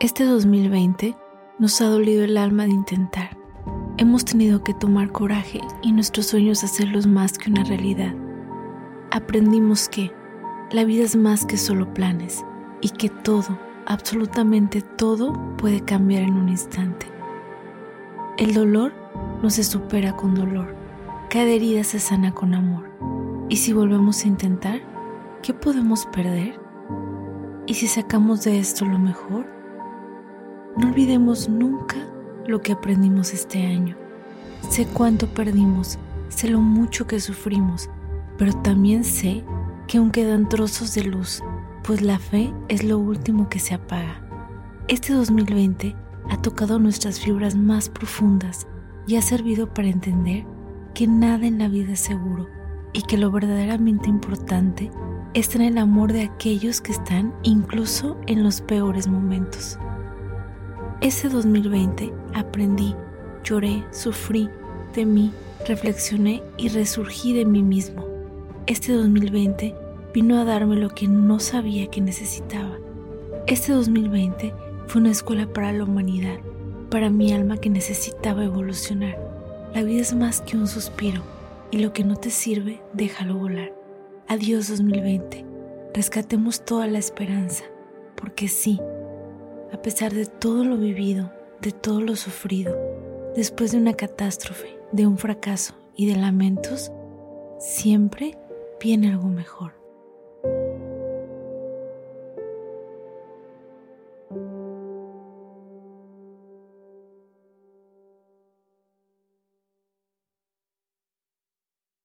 Este 2020 nos ha dolido el alma de intentar. Hemos tenido que tomar coraje y nuestros sueños hacerlos más que una realidad. Aprendimos que la vida es más que solo planes y que todo, absolutamente todo, puede cambiar en un instante. El dolor no se supera con dolor. Cada herida se sana con amor. Y si volvemos a intentar, ¿qué podemos perder? ¿Y si sacamos de esto lo mejor? No olvidemos nunca lo que aprendimos este año. Sé cuánto perdimos, sé lo mucho que sufrimos, pero también sé que aún quedan trozos de luz, pues la fe es lo último que se apaga. Este 2020 ha tocado nuestras fibras más profundas y ha servido para entender que nada en la vida es seguro y que lo verdaderamente importante está en el amor de aquellos que están incluso en los peores momentos. Ese 2020 aprendí, lloré, sufrí, temí, reflexioné y resurgí de mí mismo. Este 2020 vino a darme lo que no sabía que necesitaba. Este 2020 fue una escuela para la humanidad, para mi alma que necesitaba evolucionar. La vida es más que un suspiro y lo que no te sirve, déjalo volar. Adiós 2020. Rescatemos toda la esperanza, porque sí, a pesar de todo lo vivido, de todo lo sufrido, después de una catástrofe, de un fracaso y de lamentos, siempre viene algo mejor.